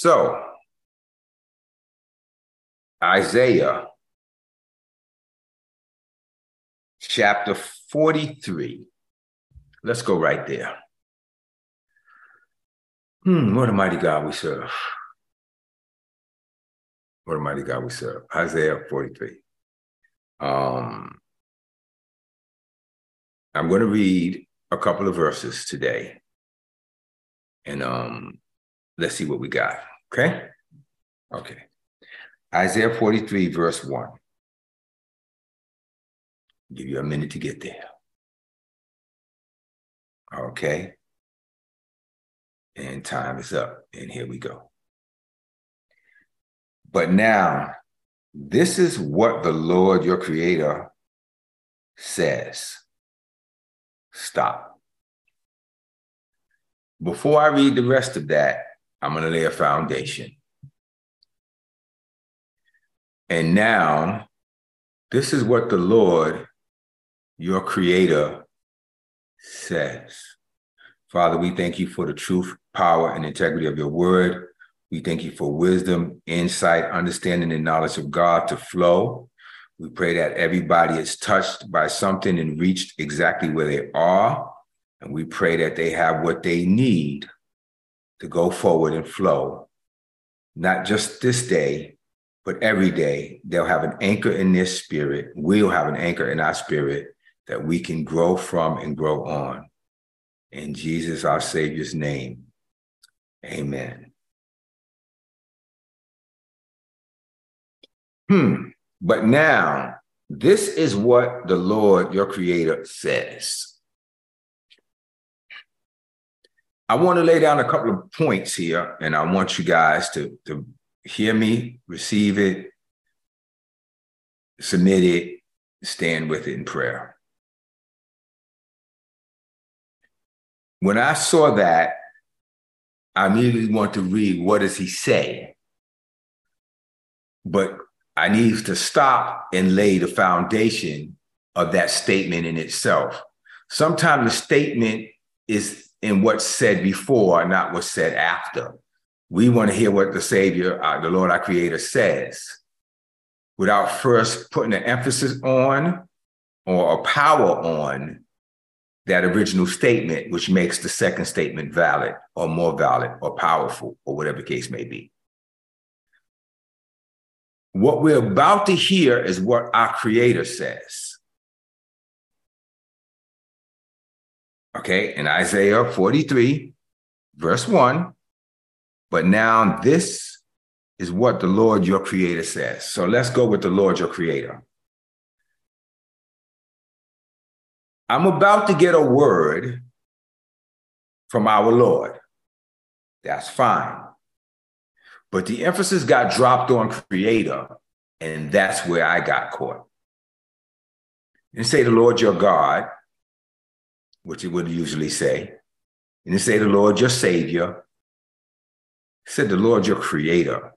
So, Isaiah chapter 43. Let's go right there. Hmm, what a mighty God we serve. What a mighty God we serve. Isaiah 43. Um, I'm going to read a couple of verses today. And um, let's see what we got. Okay? Okay. Isaiah 43, verse 1. Give you a minute to get there. Okay. And time is up. And here we go. But now, this is what the Lord your Creator says. Stop. Before I read the rest of that, I'm going to lay a foundation. And now, this is what the Lord, your Creator, says. Father, we thank you for the truth, power, and integrity of your word. We thank you for wisdom, insight, understanding, and knowledge of God to flow. We pray that everybody is touched by something and reached exactly where they are. And we pray that they have what they need to go forward and flow, not just this day, but every day. They'll have an anchor in their spirit. We'll have an anchor in our spirit that we can grow from and grow on. In Jesus, our Savior's name, amen. Hmm. But now, this is what the Lord, your creator, says. I want to lay down a couple of points here, and I want you guys to, to hear me, receive it, submit it, stand with it in prayer. When I saw that, I immediately want to read what does he say? But I need to stop and lay the foundation of that statement in itself. Sometimes the statement is in what's said before, not what's said after. We want to hear what the Savior, uh, the Lord our Creator, says without first putting an emphasis on or a power on that original statement, which makes the second statement valid or more valid or powerful or whatever case may be. What we're about to hear is what our Creator says. Okay, in Isaiah 43, verse 1. But now this is what the Lord your creator says. So let's go with the Lord your creator. I'm about to get a word from our Lord. That's fine. But the emphasis got dropped on creator, and that's where I got caught. And say the Lord your God, which it would usually say. And it say the Lord your Savior. It said the Lord your Creator.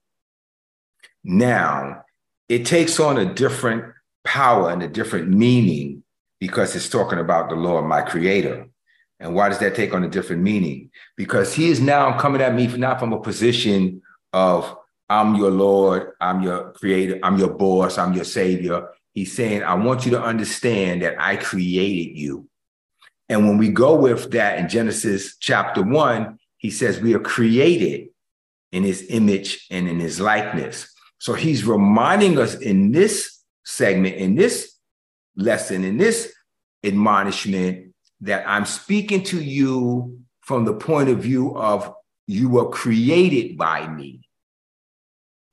Now, it takes on a different power and a different meaning because it's talking about the Lord, my Creator. And why does that take on a different meaning? Because he is now coming at me not from a position of I'm your Lord, I'm your creator, I'm your boss, I'm your savior. He's saying, I want you to understand that I created you. And when we go with that in Genesis chapter one, he says we are created in his image and in his likeness. So he's reminding us in this segment, in this lesson, in this admonishment, that I'm speaking to you from the point of view of you were created by me.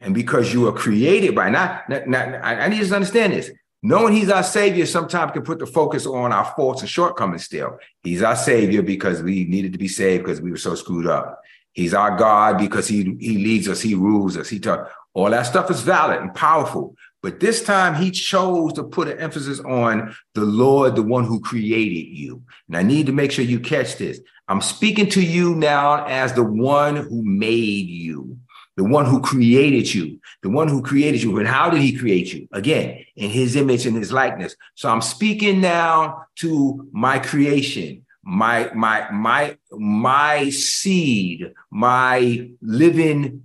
And because you were created by, not, not, not I, need to understand this. Knowing he's our savior sometimes can put the focus on our faults and shortcomings still. He's our savior because we needed to be saved because we were so screwed up. He's our God because he, he leads us, he rules us, he taught. All that stuff is valid and powerful. But this time he chose to put an emphasis on the Lord, the one who created you. And I need to make sure you catch this. I'm speaking to you now as the one who made you the one who created you, the one who created you. And how did he create you? Again, in his image and his likeness. So I'm speaking now to my creation, my, my, my, my seed, my living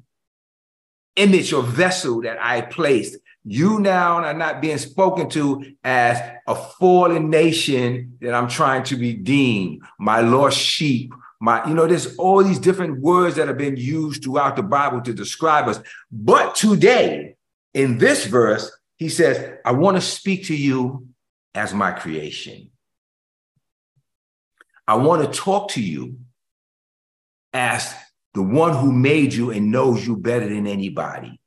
image or vessel that I placed. You now are not being spoken to as a fallen nation that I'm trying to redeem, my lost sheep, my, you know, there's all these different words that have been used throughout the Bible to describe us. But today, in this verse, he says, I want to speak to you as my creation. I want to talk to you as the one who made you and knows you better than anybody.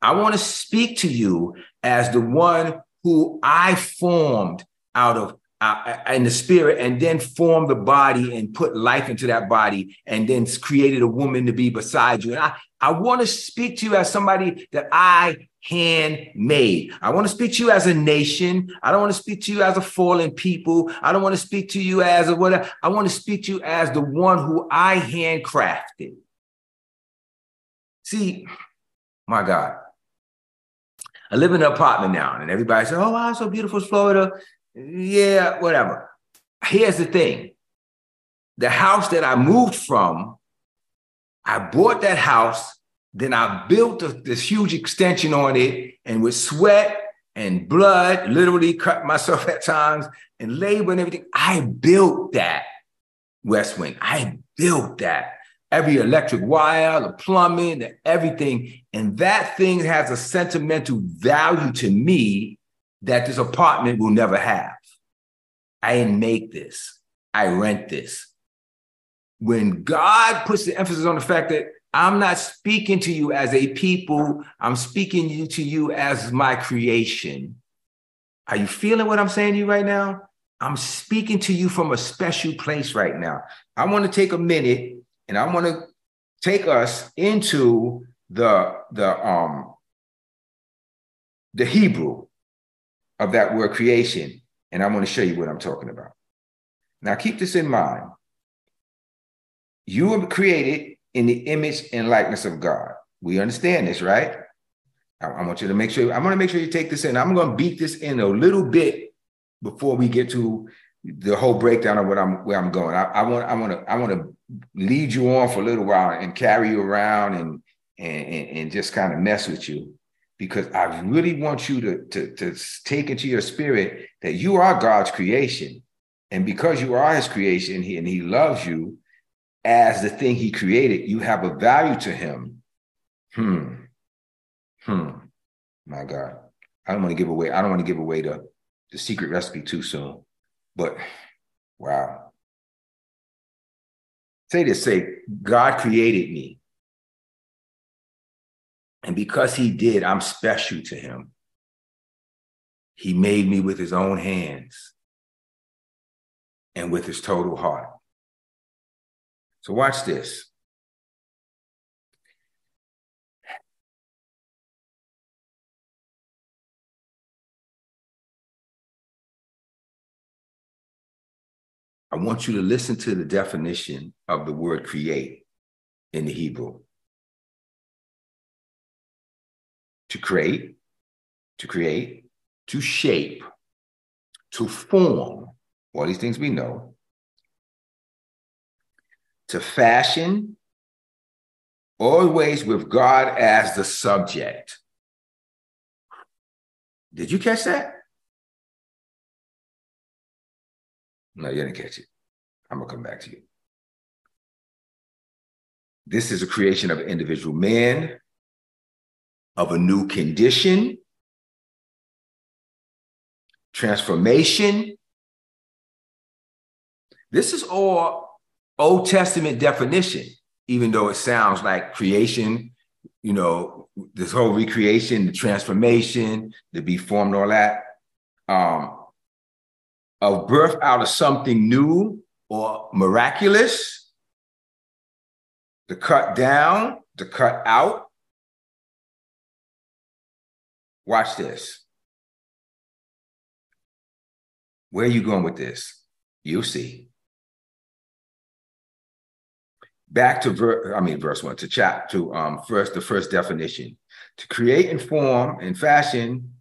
I want to speak to you as the one who I formed out of uh, in the spirit and then formed the body and put life into that body and then created a woman to be beside you. And I, I want to speak to you as somebody that I handmade. I want to speak to you as a nation. I don't want to speak to you as a fallen people. I don't want to speak to you as a whatever. I want to speak to you as the one who I handcrafted. See, my God. I live in an apartment now, and everybody says, Oh, wow, so beautiful, Florida. Yeah, whatever. Here's the thing the house that I moved from, I bought that house then I built a, this huge extension on it and with sweat and blood, literally cut myself at times and labor and everything. I built that West Wing. I built that. Every electric wire, the plumbing, the everything. And that thing has a sentimental value to me that this apartment will never have. I didn't make this. I rent this. When God puts the emphasis on the fact that I'm not speaking to you as a people. I'm speaking to you as my creation. Are you feeling what I'm saying to you right now? I'm speaking to you from a special place right now. I want to take a minute and I want to take us into the the um the Hebrew of that word creation and I'm going to show you what I'm talking about. Now keep this in mind. You were created in the image and likeness of God. We understand this, right? I, I want you to make sure, I'm going to make sure you take this in. I'm going to beat this in a little bit before we get to the whole breakdown of what I'm where I'm going. I, I want I want to I want to lead you on for a little while and carry you around and and and just kind of mess with you because I really want you to, to, to take into your spirit that you are God's creation. And because you are his creation he, and he loves you, as the thing he created, you have a value to him. Hmm. Hmm. My God. I don't want to give away, I don't want to give away the, the secret recipe too soon. But wow. Say this, say, God created me. And because he did, I'm special to him. He made me with his own hands and with his total heart. So watch this. I want you to listen to the definition of the word create in the Hebrew. To create, to create, to shape, to form, all these things we know, to fashion, always with God as the subject. Did you catch that? No, you didn't catch it. I'm going to come back to you. This is a creation of individual man, of a new condition, transformation. This is all Old Testament definition, even though it sounds like creation, you know, this whole recreation, the transformation, to be formed, all that, um, of birth out of something new or miraculous, to cut down, to cut out. Watch this. Where are you going with this? You'll see back to ver- I mean verse one to chat to um first the first definition to create and form and fashion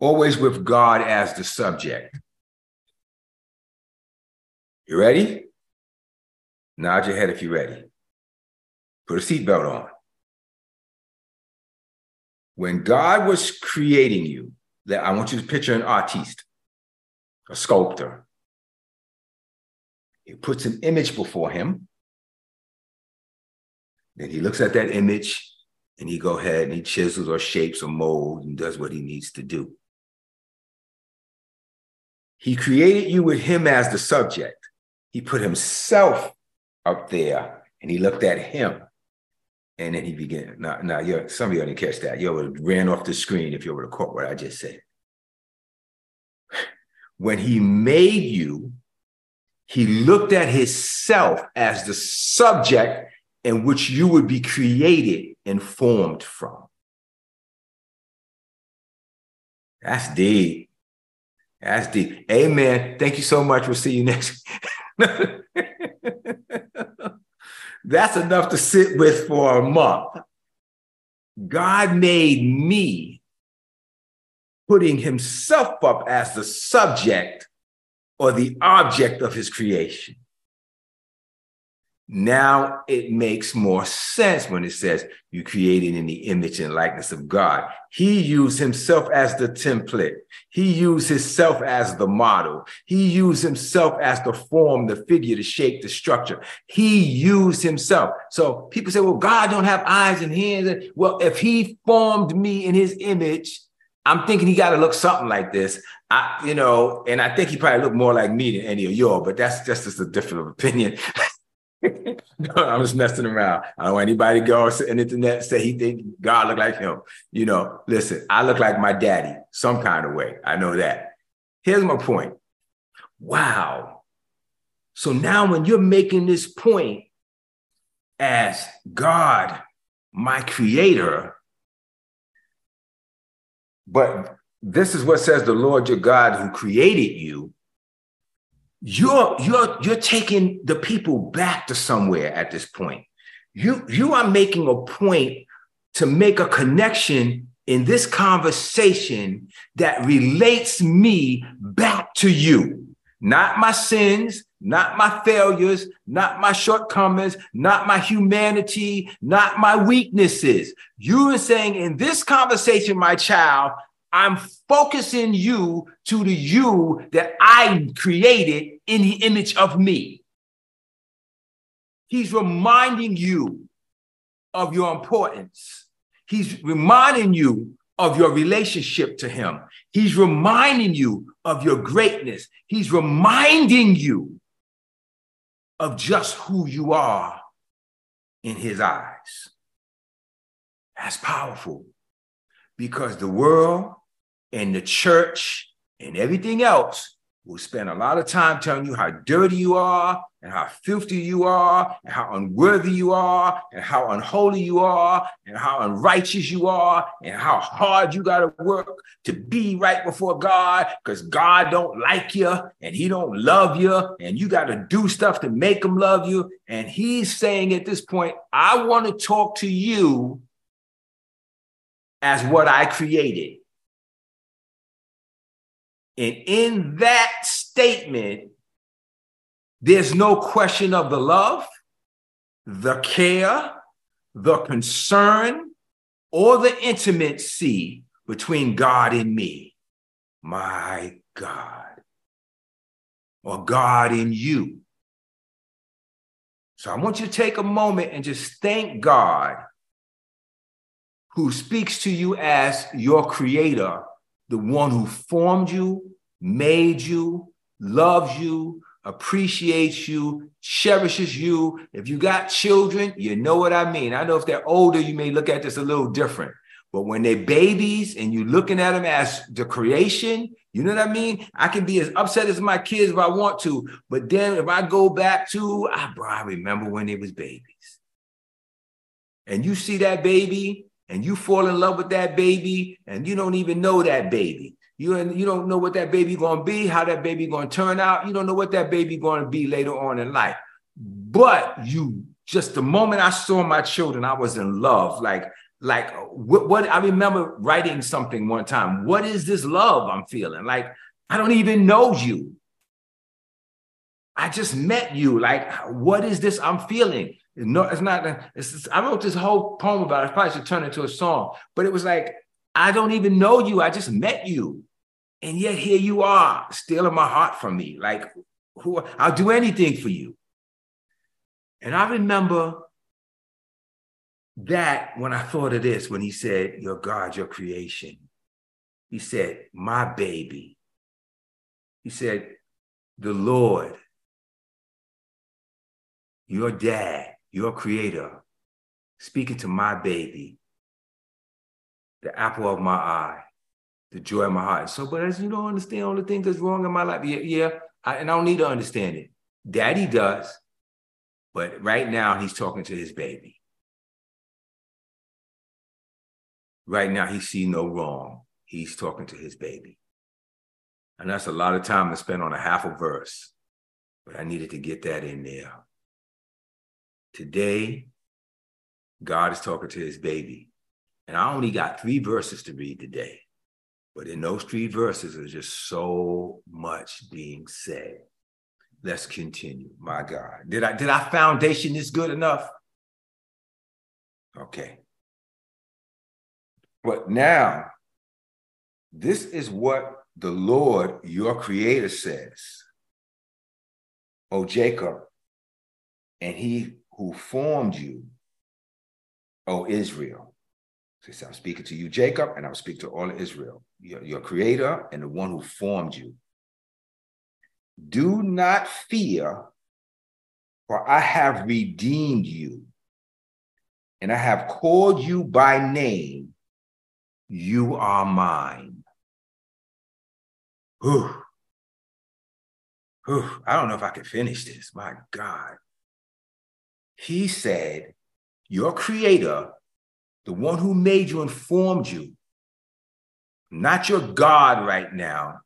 always with God as the subject. You ready? Nod your head if you're ready. Put a seatbelt on. When God was creating you, that I want you to picture an artist, a sculptor. He puts an image before him. Then he looks at that image and he go ahead and he chisels or shapes or molds and does what he needs to do. He created you with him as the subject. He put himself up there and he looked at him. And then he began. Now, some of you didn't catch that. You would have ran off the screen if you would have caught what I just said. When he made you, he looked at himself as the subject in which you would be created and formed from. That's deep. That's deep. Amen. Thank you so much. We'll see you next. That's enough to sit with for a month. God made me putting himself up as the subject or the object of his creation. Now it makes more sense when it says you created in the image and likeness of God. He used himself as the template. He used himself as the model. He used himself as the form, the figure, the shape, the structure. He used himself. So people say, well, God don't have eyes and hands. Well, if he formed me in his image, I'm thinking he got to look something like this. I, you know, and I think he probably looked more like me than any of y'all, but that's just, just a different opinion. I'm just messing around. I don't want anybody to go on the internet say he think God look like him. You know, listen, I look like my daddy some kind of way. I know that. Here's my point. Wow. So now when you're making this point as God, my creator, but this is what says the Lord your God who created you you're you're you're taking the people back to somewhere at this point. You you are making a point to make a connection in this conversation that relates me back to you. Not my sins not my failures not my shortcomings not my humanity not my weaknesses. You are saying in this conversation my child I'm focusing you to the you that I created in the image of me. He's reminding you of your importance. He's reminding you of your relationship to him. He's reminding you of your greatness. He's reminding you of just who you are in his eyes. That's powerful because the world and the church and everything else will spend a lot of time telling you how dirty you are and how filthy you are and how unworthy you are and how unholy you are and how unrighteous you are and how hard you got to work to be right before God because God don't like you and he don't love you and you got to do stuff to make him love you. And he's saying at this point I want to talk to you as what I created and in that statement, there's no question of the love, the care, the concern, or the intimacy between God and me. My God. Or God in you. So I want you to take a moment and just thank God who speaks to you as your creator the one who formed you, made you, loves you, appreciates you, cherishes you. If you got children, you know what I mean. I know if they're older, you may look at this a little different. But when they're babies and you're looking at them as the creation, you know what I mean? I can be as upset as my kids if I want to. But then if I go back to, I, bro, I remember when they was babies. And you see that baby and you fall in love with that baby and you don't even know that baby. You, and you don't know what that baby to be, how that baby to turn out. You don't know what that baby to be later on in life. But you just the moment I saw my children, I was in love. Like, like what, what I remember writing something one time. What is this love I'm feeling? Like, I don't even know you. I just met you. Like, what is this I'm feeling? No, it's not. It's, I wrote this whole poem about it. I probably should turn it into a song, but it was like I don't even know you. I just met you. And yet here you are, stealing my heart from me. Like, who I'll do anything for you. And I remember that when I thought of this, when he said, Your God, your creation, he said, My baby. He said, The Lord, your dad, your creator, speaking to my baby, the apple of my eye, the joy of my heart. So, but as you don't understand all the things that's wrong in my life, yeah, yeah I, and I don't need to understand it. Daddy does, but right now he's talking to his baby. Right now he see no wrong. He's talking to his baby. And that's a lot of time to spend on a half a verse. But I needed to get that in there. Today, God is talking to his baby. And I only got three verses to read today. But in those three verses, there's just so much being said. Let's continue. My God. Did I did our foundation this good enough? Okay. But now, this is what the Lord, your creator, says. O Jacob, and he who formed you, O Israel. So I'm speaking to you, Jacob, and I'm speaking to all of Israel, your, your creator and the one who formed you. Do not fear, for I have redeemed you, and I have called you by name. You are mine. Whew. Whew. I don't know if I can finish this. My God. He said, Your creator, the one who made you and formed you, not your God right now,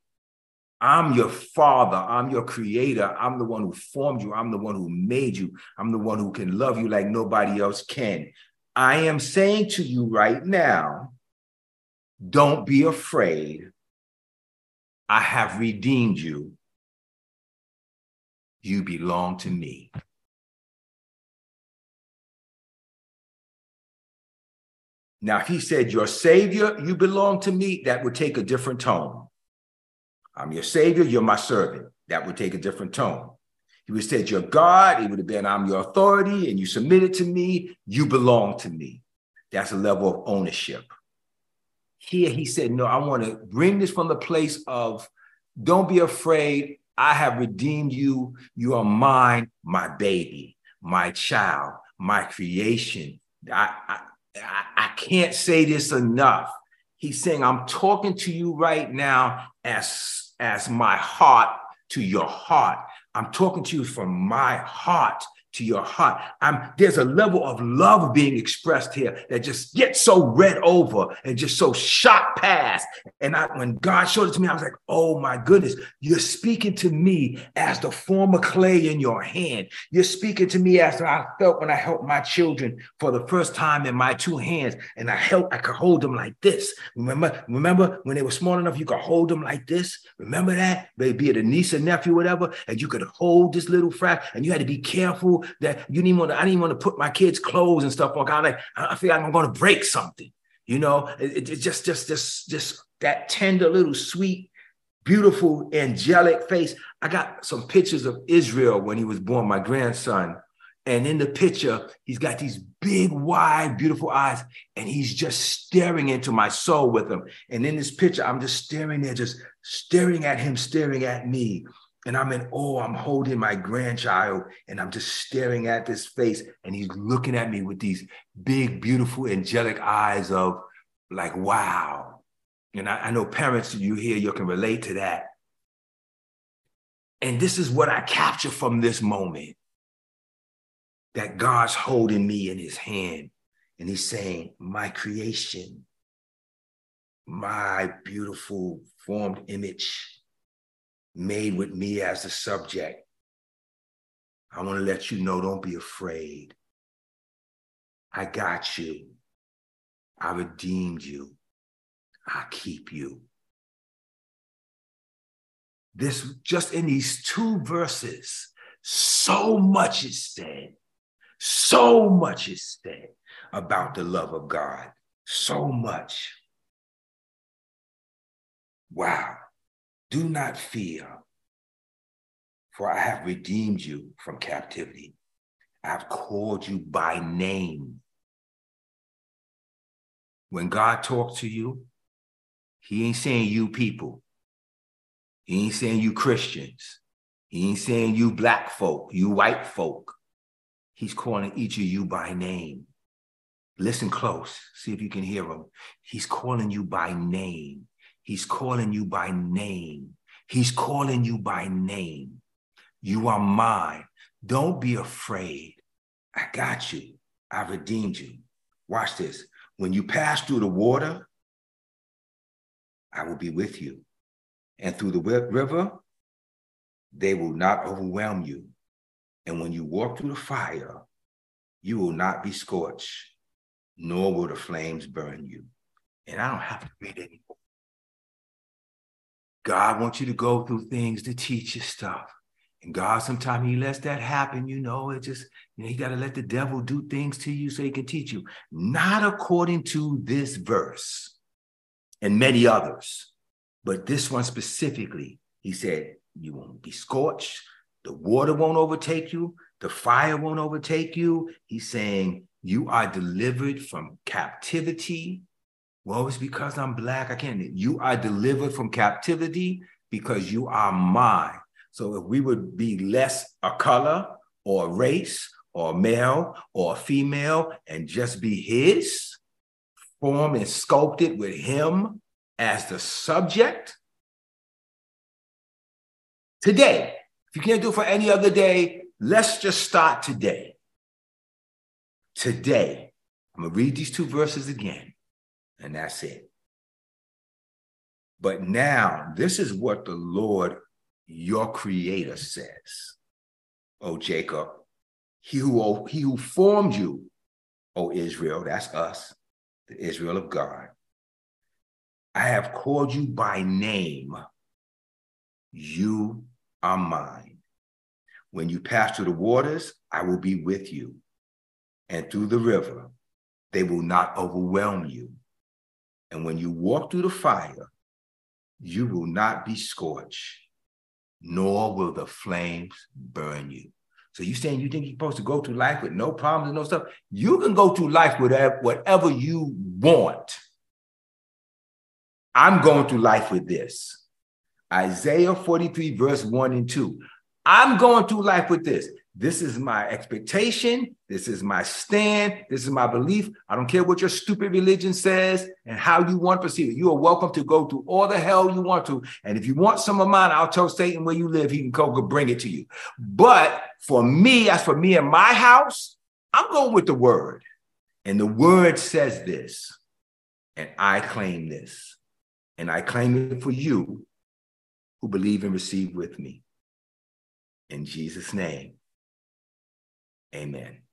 I'm your father. I'm your creator. I'm the one who formed you. I'm the one who made you. I'm the one who can love you like nobody else can. I am saying to you right now, don't be afraid. I have redeemed you. You belong to me. Now, if he said, Your Savior, you belong to me, that would take a different tone. I'm your Savior, you're my servant. That would take a different tone. He would have said, You're God. It would have been, I'm your authority and you submitted to me. You belong to me. That's a level of ownership. Here he said, No, I want to bring this from the place of don't be afraid. I have redeemed you. You are mine, my baby, my child, my creation. I, I, I can't say this enough. He's saying, I'm talking to you right now as as my heart to your heart. I'm talking to you from my heart to your heart. I'm, there's a level of love being expressed here that just gets so read over and just so shot past. And I, when God showed it to me, I was like, oh my goodness, you're speaking to me as the form of clay in your hand. You're speaking to me as I felt when I helped my children for the first time in my two hands. And I helped, I could hold them like this. Remember, remember when they were small enough, you could hold them like this. Remember that? Maybe it a niece or nephew, whatever, and you could hold this little frack and you had to be careful that you didn't want to, I didn't want to put my kids' clothes and stuff on. Of like, I feel like I'm going to break something. You know, it's it just, just, just, just that tender little sweet, beautiful, angelic face. I got some pictures of Israel when he was born, my grandson. And in the picture, he's got these big, wide, beautiful eyes, and he's just staring into my soul with them. And in this picture, I'm just staring there, just staring at him, staring at me. And I'm in oh, I'm holding my grandchild and I'm just staring at this face. And he's looking at me with these big, beautiful, angelic eyes of like, wow. And I, I know parents, you here, you can relate to that. And this is what I capture from this moment that God's holding me in his hand and he's saying, My creation, my beautiful formed image made with me as the subject. I want to let you know don't be afraid. I got you. I redeemed you. I keep you. This just in these two verses, so much is said. So much is said about the love of God. So much. Wow. Do not fear, for I have redeemed you from captivity. I have called you by name. When God talks to you, he ain't saying you people. He ain't saying you Christians. He ain't saying you black folk, you white folk. He's calling each of you by name. Listen close, see if you can hear him. He's calling you by name. He's calling you by name. He's calling you by name. You are mine. Don't be afraid. I got you. I redeemed you. Watch this. When you pass through the water, I will be with you. And through the river, they will not overwhelm you. And when you walk through the fire, you will not be scorched, nor will the flames burn you. And I don't have to read anymore. God wants you to go through things to teach you stuff. And God, sometimes He lets that happen, you know. It just, you know, He got to let the devil do things to you so He can teach you. Not according to this verse and many others, but this one specifically. He said, You won't be scorched, the water won't overtake you, the fire won't overtake you. He's saying, You are delivered from captivity well, it's because I'm black. I can't. You are delivered from captivity because you are mine. So if we would be less a color or race or male or female and just be his, formed and sculpted with him as the subject. Today, if you can't do it for any other day, let's just start today. Today, I'm going to read these two verses again and that's it. But now, this is what the Lord, your creator, says. O Jacob, he who, he who formed you, O Israel, that's us, the Israel of God. I have called you by name. You are mine. When you pass through the waters, I will be with you. And through the river, they will not overwhelm you. And when you walk through the fire, you will not be scorched, nor will the flames burn you. So you saying you think you're supposed to go through life with no problems and no stuff? You can go through life with whatever you want. I'm going through life with this. Isaiah 43, verse 1 and 2. I'm going through life with this. This is my expectation. This is my stand. This is my belief. I don't care what your stupid religion says and how you want to perceive it. You are welcome to go through all the hell you want to. And if you want some of mine, I'll tell Satan where you live. He can go bring it to you. But for me, as for me and my house, I'm going with the word. And the word says this. And I claim this. And I claim it for you who believe and receive with me. In Jesus' name. Amen.